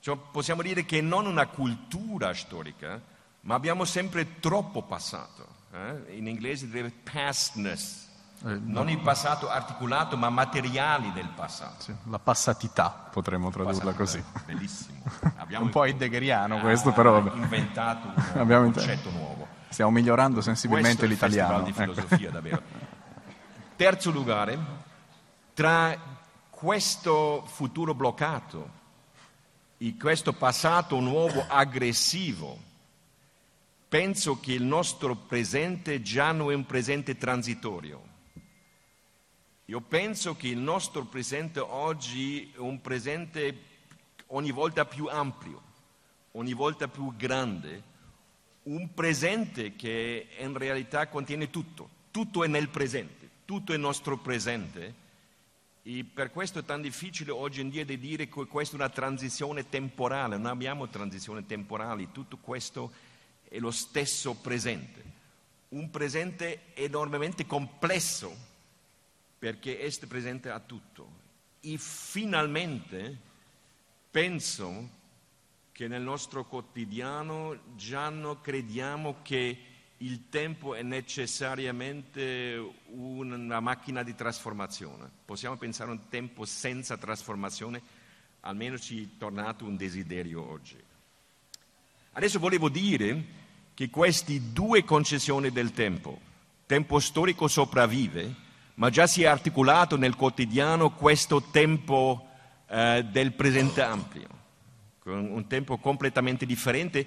Cioè, possiamo dire che non una cultura storica, ma abbiamo sempre troppo passato. Eh? In inglese deve pastness. Eh, non no. il passato articolato, ma materiali del passato. Sì, la passatità potremmo tradurla così. Bellissimo. Abbiamo un po' heideggeriano questo, però. Abbiamo inventato un concetto nuovo. Stiamo migliorando sensibilmente l'italiano. Di filosofia, davvero. Terzo lugar, tra questo futuro bloccato e questo passato nuovo aggressivo, penso che il nostro presente già non è un presente transitorio. Io penso che il nostro presente oggi è un presente ogni volta più ampio, ogni volta più grande, un presente che in realtà contiene tutto, tutto è nel presente, tutto è nostro presente. E per questo è tan difficile oggi in dia di dire che questa è una transizione temporale, non abbiamo transizioni temporali, tutto questo è lo stesso presente. Un presente enormemente complesso perché è presente a tutto. E finalmente penso che nel nostro quotidiano già non crediamo che il tempo è necessariamente una macchina di trasformazione. Possiamo pensare a un tempo senza trasformazione, almeno ci è tornato un desiderio oggi. Adesso volevo dire che queste due concessioni del tempo, tempo storico sopravvive, ma già si è articolato nel quotidiano questo tempo eh, del presente ampio un tempo completamente differente.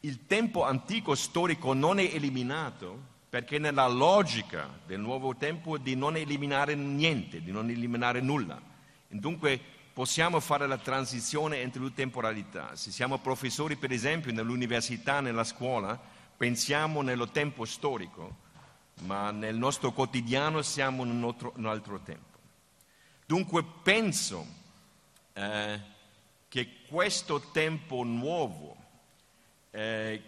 Il tempo antico storico non è eliminato perché nella logica del nuovo tempo di non eliminare niente, di non eliminare nulla. Dunque possiamo fare la transizione entre le temporalità. Se siamo professori, per esempio, nell'università, nella scuola, pensiamo nello tempo storico, ma nel nostro quotidiano siamo in un altro, un altro tempo. Dunque penso eh, questo tempo nuovo, eh,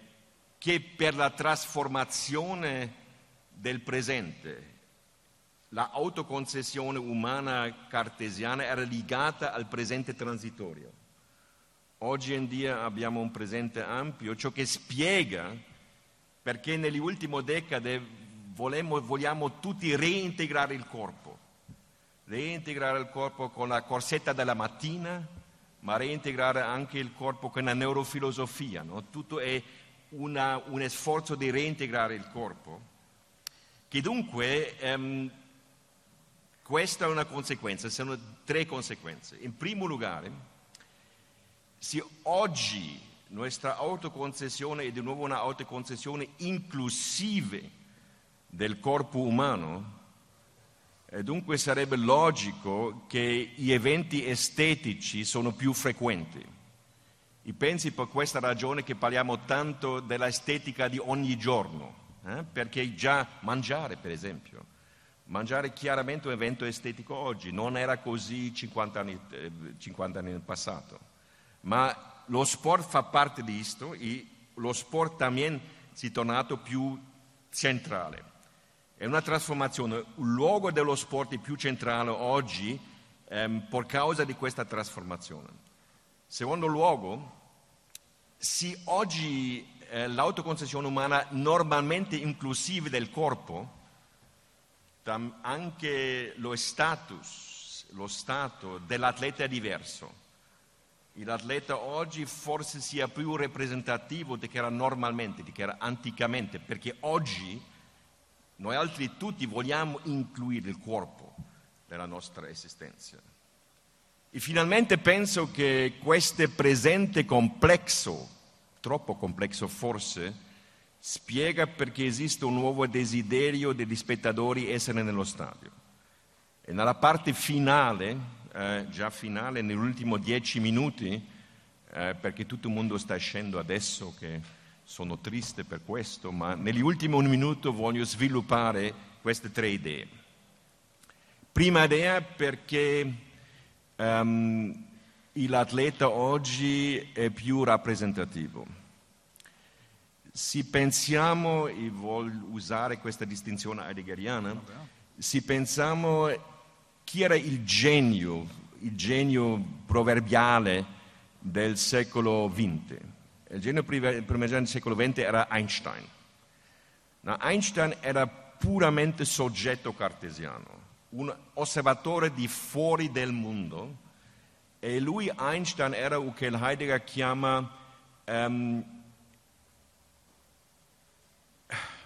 che per la trasformazione del presente, l'autoconcessione umana cartesiana era legata al presente transitorio. Oggi in dia abbiamo un presente ampio, ciò che spiega perché nelle ultime decadi vogliamo, vogliamo tutti reintegrare il corpo, reintegrare il corpo con la corsetta della mattina, ma reintegrare anche il corpo con la neurofilosofia. No? Tutto è una, un sforzo di reintegrare il corpo, che dunque ehm, questa è una conseguenza, sono tre conseguenze. In primo luogo, se oggi nostra autoconcessione è di nuovo una autoconcessione inclusiva del corpo umano, e dunque sarebbe logico che gli eventi estetici sono più frequenti. E pensi per questa ragione che parliamo tanto dell'estetica di ogni giorno, eh? perché già mangiare, per esempio, mangiare è chiaramente un evento estetico oggi, non era così 50 anni, 50 anni nel passato. Ma lo sport fa parte di questo e lo sport también si è tornato più centrale. È una trasformazione, il luogo dello sport è più centrale oggi ehm, per causa di questa trasformazione. Secondo luogo, se oggi eh, l'autoconcessione umana normalmente inclusiva del corpo, tam, anche lo status, lo stato dell'atleta è diverso. L'atleta oggi forse sia più rappresentativo di che era normalmente, di che era anticamente, perché oggi Noi altri tutti vogliamo includere il corpo nella nostra esistenza. E finalmente penso che questo presente complesso, troppo complesso forse, spiega perché esiste un nuovo desiderio degli spettatori essere nello stadio. E nella parte finale, eh, già finale, negli ultimi dieci minuti, eh, perché tutto il mondo sta scendendo adesso, che sono triste per questo, ma negli ultimi un minuto voglio sviluppare queste tre idee. Prima idea perché um, l'atleta oggi è più rappresentativo. Se pensiamo, e voglio usare questa distinzione heideggeriana, se pensiamo chi era il genio, il genio proverbiale del secolo XX. Il genio primordiale del secolo XX era Einstein. No, Einstein era puramente soggetto cartesiano, un osservatore di fuori del mondo e lui, Einstein, era quello che Heidegger chiama um,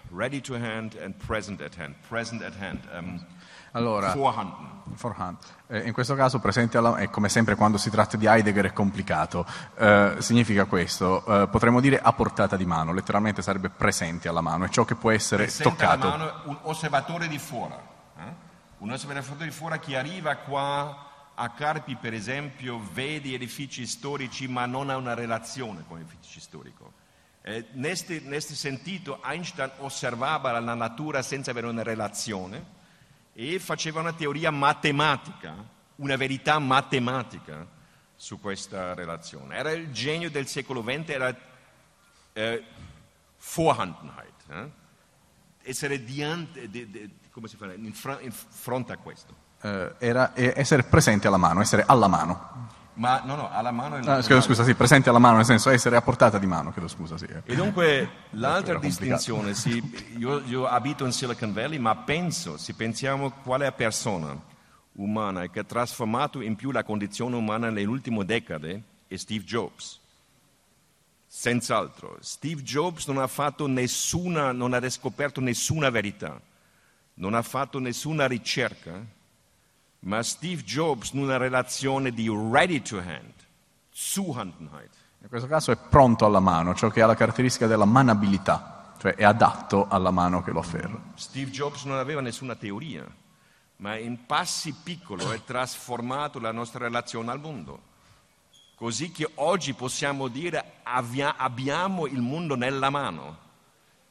ready to hand and present at hand. Present at hand. Um, allora, Forehand. Eh, in questo caso presente alla, e come sempre quando si tratta di Heidegger è complicato, eh, significa questo, eh, potremmo dire a portata di mano, letteralmente sarebbe presente alla mano, è ciò che può essere presente toccato. Alla mano un osservatore di fuori, eh? un osservatore di fuori che arriva qua a Carpi per esempio, vede edifici storici ma non ha una relazione con l'edificio storico. Eh, questo sentito Einstein osservava la natura senza avere una relazione e faceva una teoria matematica, una verità matematica su questa relazione. Era il genio del secolo XX, era eh, Vorhandenheit, eh? essere diante, di, di, come si fa, in, fronte a questo. Uh, era essere presente alla mano, essere alla mano. Ma no, no, alla mano. Ah, scusa, scusa, sì, presente alla mano, nel senso essere a portata di mano, chiedo scusa, sì. E dunque l'altra distinzione, sì, io, io, abito in Silicon Valley, ma penso, se pensiamo qual è la persona umana che ha trasformato in più la condizione umana nelle ultime decade, è Steve Jobs. Senz'altro. Steve Jobs non ha fatto nessuna, non ha riscoperto nessuna verità, non ha fatto nessuna ricerca ma Steve Jobs in una relazione di ready to hand, Zuhandenheit. In questo caso è pronto alla mano, ciò che ha la caratteristica della manabilità, cioè è adatto alla mano che lo afferra. Steve Jobs non aveva nessuna teoria, ma in passi piccoli ha trasformato la nostra relazione al mondo. Così che oggi possiamo dire abbiamo il mondo nella mano.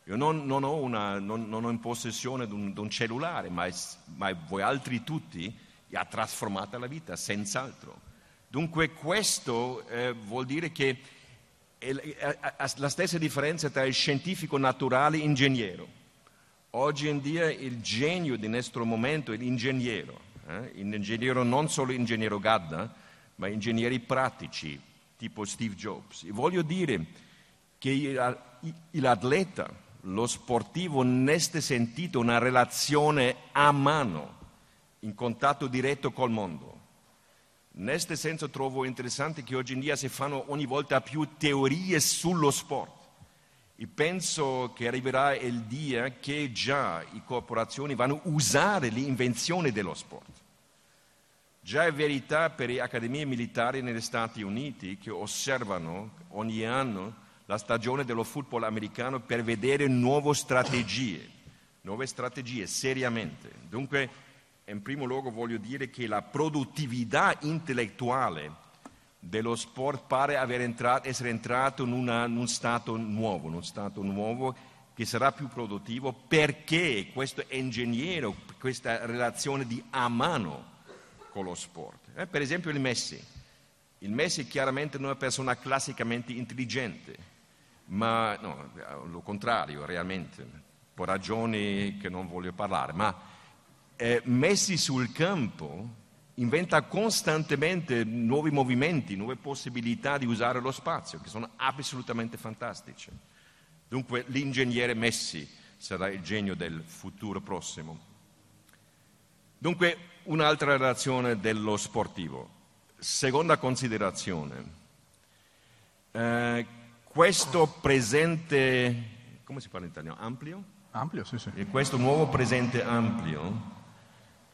Io non, non, ho, una, non, non ho, in possessione di un, di un cellulare, ma, ma voi altri tutti e ha trasformato la vita, senz'altro. Dunque questo eh, vuol dire che la stessa differenza tra il scientifico naturale e l'ingegnere. Oggi in dia il genio del nostro momento è l'ingegnere, eh? l'ingegnere non solo l'ingegnere Gadda, ma ingegneri pratici, tipo Steve Jobs. E voglio dire che l'atleta, lo sportivo, in questo sentito una relazione a mano in contatto diretto col mondo. In questo senso trovo interessante che oggi in dia si fanno ogni volta più teorie sullo sport e penso che arriverà il dia che già le corporazioni vanno a usare l'invenzione dello sport. Già è verità per le accademie militari negli Stati Uniti che osservano ogni anno la stagione dello football americano per vedere nuove strategie, nuove strategie seriamente. Dunque in primo luogo voglio dire che la produttività intellettuale dello sport pare entrato, essere entrato in, una, in un stato nuovo, in un stato nuovo che sarà più produttivo perché questo ingegnere, questa relazione di a mano con lo sport. Eh, per esempio il Messi. Il Messi è chiaramente una persona classicamente intelligente, ma no, lo contrario realmente, per ragioni che non voglio parlare, ma eh, messi sul campo inventa costantemente nuovi movimenti, nuove possibilità di usare lo spazio, che sono assolutamente fantastici. Dunque l'ingegnere Messi sarà il genio del futuro prossimo. Dunque un'altra relazione dello sportivo. Seconda considerazione. Eh, questo presente, come si parla in italiano? Ampio? Ampio, sì, sì. E questo nuovo presente ampio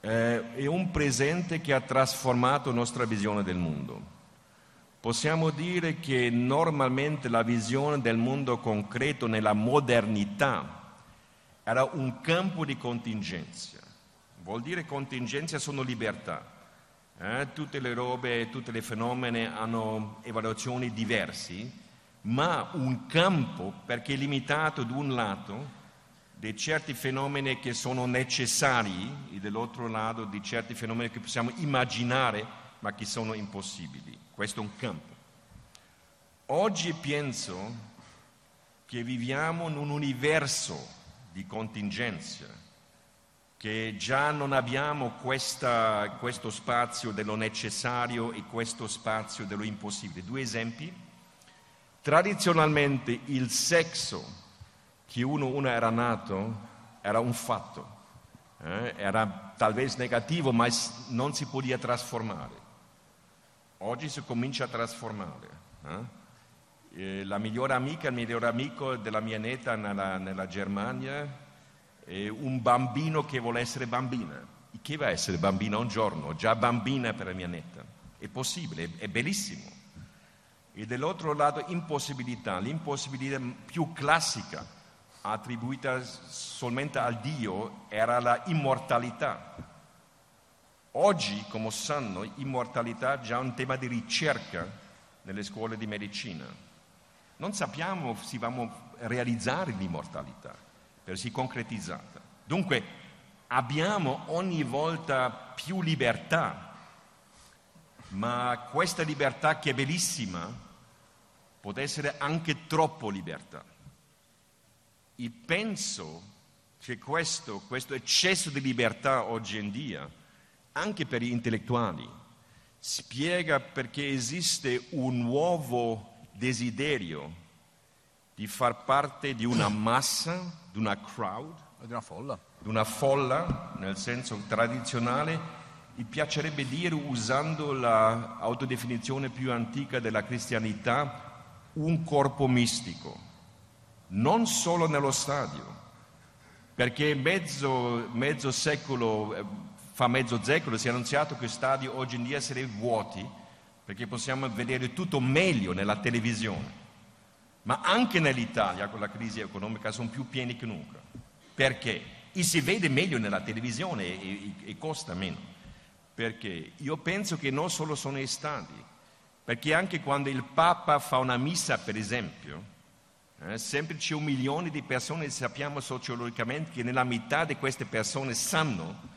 eh, è un presente che ha trasformato la nostra visione del mondo. Possiamo dire che normalmente la visione del mondo concreto nella modernità era un campo di contingenza. Vuol dire contingenza sono libertà. Eh? Tutte le robe, tutti i fenomeni hanno evaluazioni diverse, ma un campo perché è limitato da un lato di certi fenomeni che sono necessari e dall'altro lato di certi fenomeni che possiamo immaginare ma che sono impossibili. Questo è un campo. Oggi penso che viviamo in un universo di contingenza, che già non abbiamo questa, questo spazio dello necessario e questo spazio dello impossibile. Due esempi. Tradizionalmente il sesso che uno, uno era nato era un fatto, eh? era talvez negativo, ma non si poteva trasformare. Oggi si comincia a trasformare. Eh? la migliore amica, il migliore amico della mia neta nella, nella Germania è un bambino che vuole essere bambina. Chi va a essere bambina un giorno? Già bambina per la mia netta. È possibile, è bellissimo. E dall'altro lato impossibilità, l'impossibilità più classica attribuita solamente al Dio era la immortalità. Oggi, come sanno, immortalità è già un tema di ricerca nelle scuole di medicina. Non sappiamo se vamo realizzare l'immortalità, per si concretizzata. Dunque abbiamo ogni volta più libertà, ma questa libertà che è bellissima può essere anche troppo libertà. E penso che questo, questo eccesso di libertà oggi in dia, anche per gli intellettuali, spiega perché esiste un nuovo desiderio di far parte di una massa, di una crowd, di una folla, di una folla nel senso tradizionale, mi piacerebbe dire, usando l'autodefinizione più antica della cristianità, un corpo mistico non solo nello stadio, perché mezzo, mezzo secolo, eh, fa mezzo secolo si è annunciato che stadi oggi in dia sarebbero vuoti, perché possiamo vedere tutto meglio nella televisione. Ma anche nell'Italia con la crisi economica sono più pieni che nunca. Perché? E si vede meglio nella televisione e, e, e costa meno. Perché? Io penso che non solo sono i stadi, perché anche quando il Papa fa una missa, per esempio, eh, sempre c'è un milione di persone, sappiamo sociologicamente che nella metà di queste persone sanno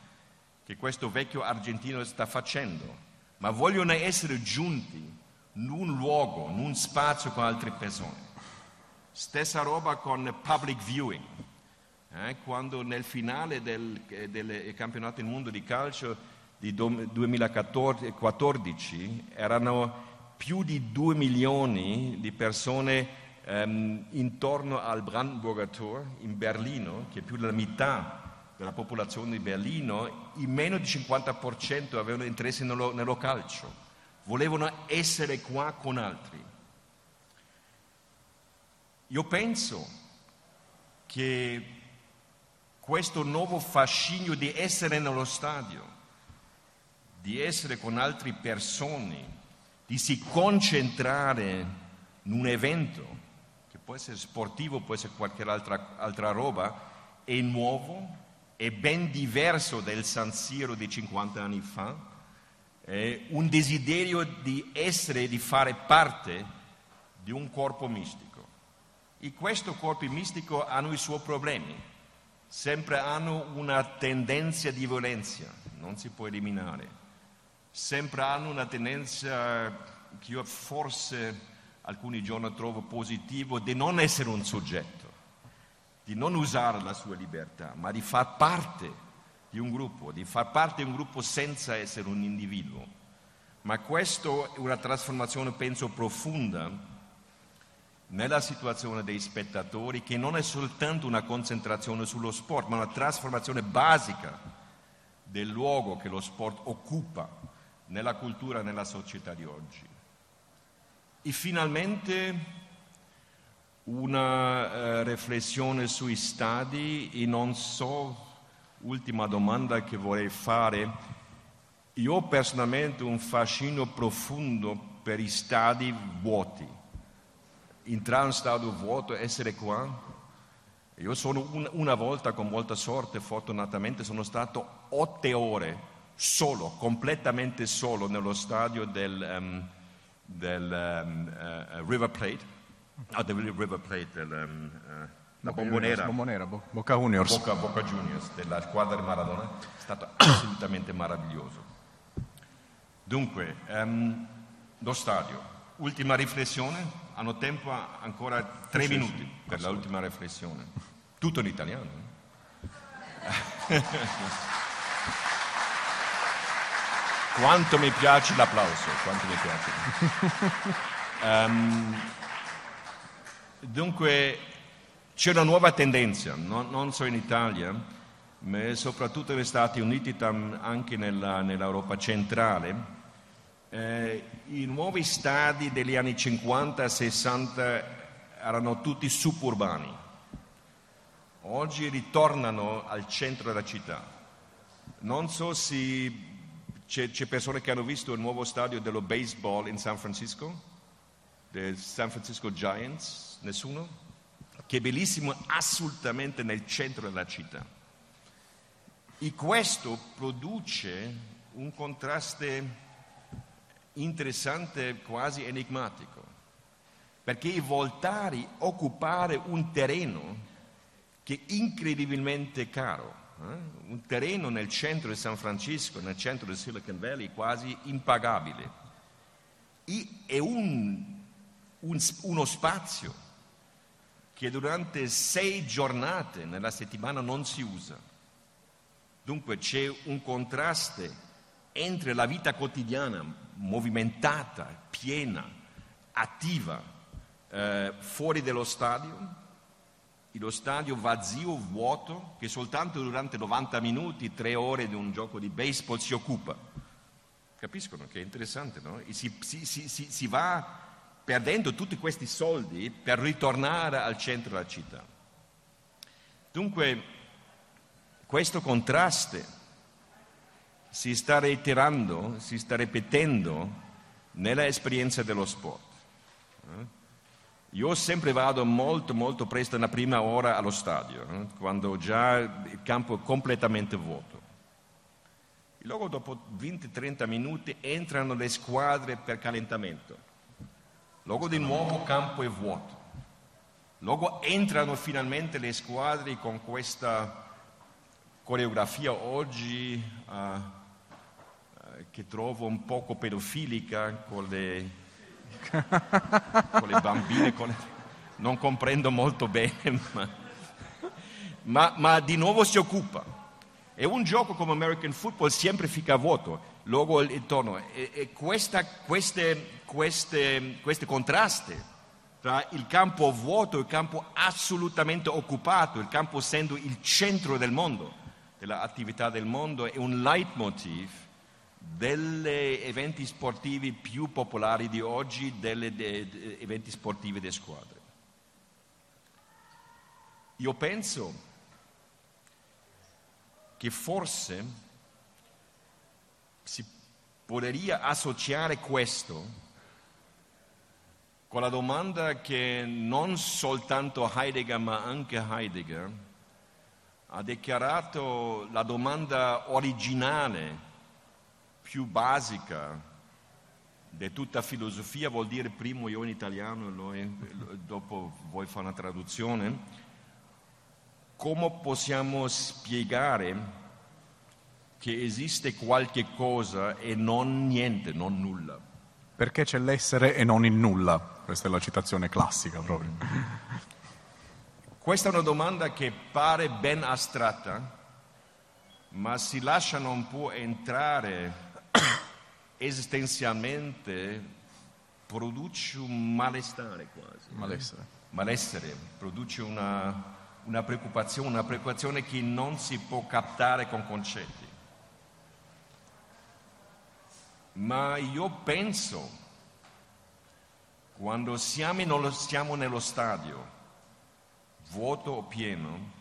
che questo vecchio argentino sta facendo, ma vogliono essere giunti in un luogo, in un spazio con altre persone. Stessa roba con public viewing, eh, quando nel finale del, del campionato del mondo di calcio di 2014 erano più di due milioni di persone ehm, intorno al Brandenburger Tor in Berlino, che più della metà della popolazione di Berlino, il meno di 50% avevano interesse nello, nello calcio, volevano essere qua con altri. Io penso che questo nuovo fascinio di essere nello stadio, di essere con altre persone, di si concentrare in un evento, può essere sportivo, può essere qualche altra, altra roba, è nuovo, è ben diverso del San Siro di 50 anni fa, è un desiderio di essere, di fare parte di un corpo mistico. E questo corpo mistico hanno i suoi problemi, sempre hanno una tendenza di violenza, non si può eliminare, sempre hanno una tendenza che io forse alcuni giorni trovo positivo di non essere un soggetto, di non usare la sua libertà, ma di far parte di un gruppo, di far parte di un gruppo senza essere un individuo. Ma questa è una trasformazione, penso, profonda nella situazione dei spettatori, che non è soltanto una concentrazione sullo sport, ma una trasformazione basica del luogo che lo sport occupa nella cultura e nella società di oggi. E finalmente una uh, riflessione sui stadi e non so, ultima domanda che vorrei fare, io ho personalmente un fascino profondo per i stadi vuoti, entrare in un stadio vuoto, essere qua. Io sono un, una volta con molta sorte, fortunatamente, sono stato otto ore solo, completamente solo nello stadio del, um, del um, uh, River Plate, ah, del River Plate, del, um, uh, la Bombonera, Bombonera Bo- Boca Juniors. Boca, Boca Juniors, della squadra di Maradona, è stato assolutamente meraviglioso. Dunque, um, lo stadio, ultima riflessione, hanno tempo ancora tre sì, minuti sì, per l'ultima riflessione. Tutto in italiano. Eh? quanto mi piace l'applauso, quanto mi piace. Um, dunque, c'è una nuova tendenza, non, non solo in Italia, ma soprattutto negli Stati Uniti, anche nella, nell'Europa centrale. Eh, I nuovi stadi degli anni 50-60 erano tutti suburbani, oggi ritornano al centro della città. Non so se c'è, c'è, persone che hanno visto il nuovo stadio dello baseball in San Francisco, del San Francisco Giants, nessuno? Che è bellissimo, assolutamente nel centro della città. E questo produce un contrasto interessante, quasi enigmatico, perché i voltari occupare un terreno che è incredibilmente caro eh? un terreno nel centro di San Francisco, nel centro del Silicon Valley, quasi impagabile. E un, un, uno spazio che durante sei giornate nella settimana non si usa. Dunque c'è un contrasto entre la vita quotidiana, movimentata, piena, attiva, eh, fuori dello stadio, lo stadio vazio, vuoto, che soltanto durante 90 minuti, tre ore di un gioco di baseball si occupa. Capiscono che è interessante, no? Si, si, si, si va perdendo tutti questi soldi per ritornare al centro della città. Dunque, questo contrasto si sta reiterando, si sta ripetendo nella esperienza dello sport. Eh? Io sempre vado molto, molto presto, nella prima ora allo stadio, eh, quando già il campo è completamente vuoto. E luego dopo 20-30 minuti entrano le squadre per calentamento. Luego di nuovo il campo è vuoto. Luego entrano finalmente le squadre con questa coreografia oggi uh, che trovo un poco pedofilica con le con le bambine, con non comprendo molto bene, ma... Ma, ma, di nuovo si occupa. E un gioco come American Football sempre fica vuoto, luego intorno. E, e questa, queste, queste, questi contrasti tra il campo vuoto e il campo assolutamente occupato, il campo essendo il centro del mondo, dell'attività del mondo, è un leitmotiv degli eventi sportivi più popolari di oggi, degli eventi sportivi di squadre. Io penso che forse si potrebbe associare questo con la domanda che non soltanto Heidegger ma anche Heidegger ha dichiarato la domanda originale più basica di tutta filosofia vuol dire primo io in italiano e dopo vuoi fare una traduzione, come possiamo spiegare che esiste qualche cosa e non niente, non nulla? Perché c'è l'essere e non il nulla? Questa è la citazione classica proprio. Questa è una domanda che pare ben astratta, ma si lasciano un po' entrare esistenzialmente produce un malestare quasi. Malessere. Malessere, produce una, una preoccupazione, una preoccupazione che non si può captare con concetti. Ma io penso, quando siamo nello, siamo nello stadio vuoto o pieno,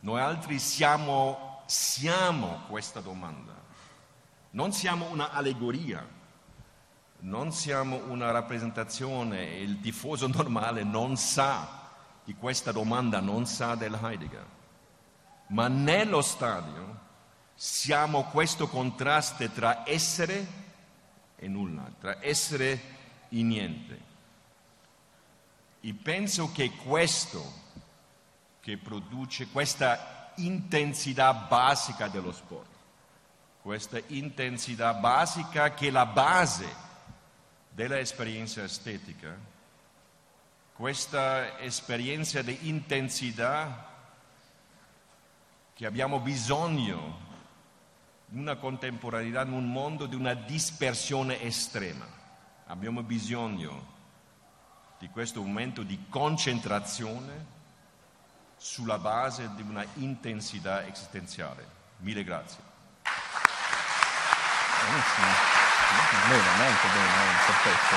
noi altri siamo, siamo questa domanda. Non siamo una allegoria, non siamo una rappresentazione, il tifoso normale non sa di questa domanda, non sa del Heidegger. Ma nello stadio siamo questo contrasto tra essere e nulla, tra essere e niente. E penso che questo che produce questa intensità basica dello sport, questa intensità basica che è la base dell'esperienza estetica, questa esperienza di intensità che abbiamo bisogno in una contemporaneità, in un mondo di una dispersione estrema. Abbiamo bisogno di questo momento di concentrazione sulla base di una intensità esistenziale. Mille grazie. Benissimo. Bene, molto bene, perfetto.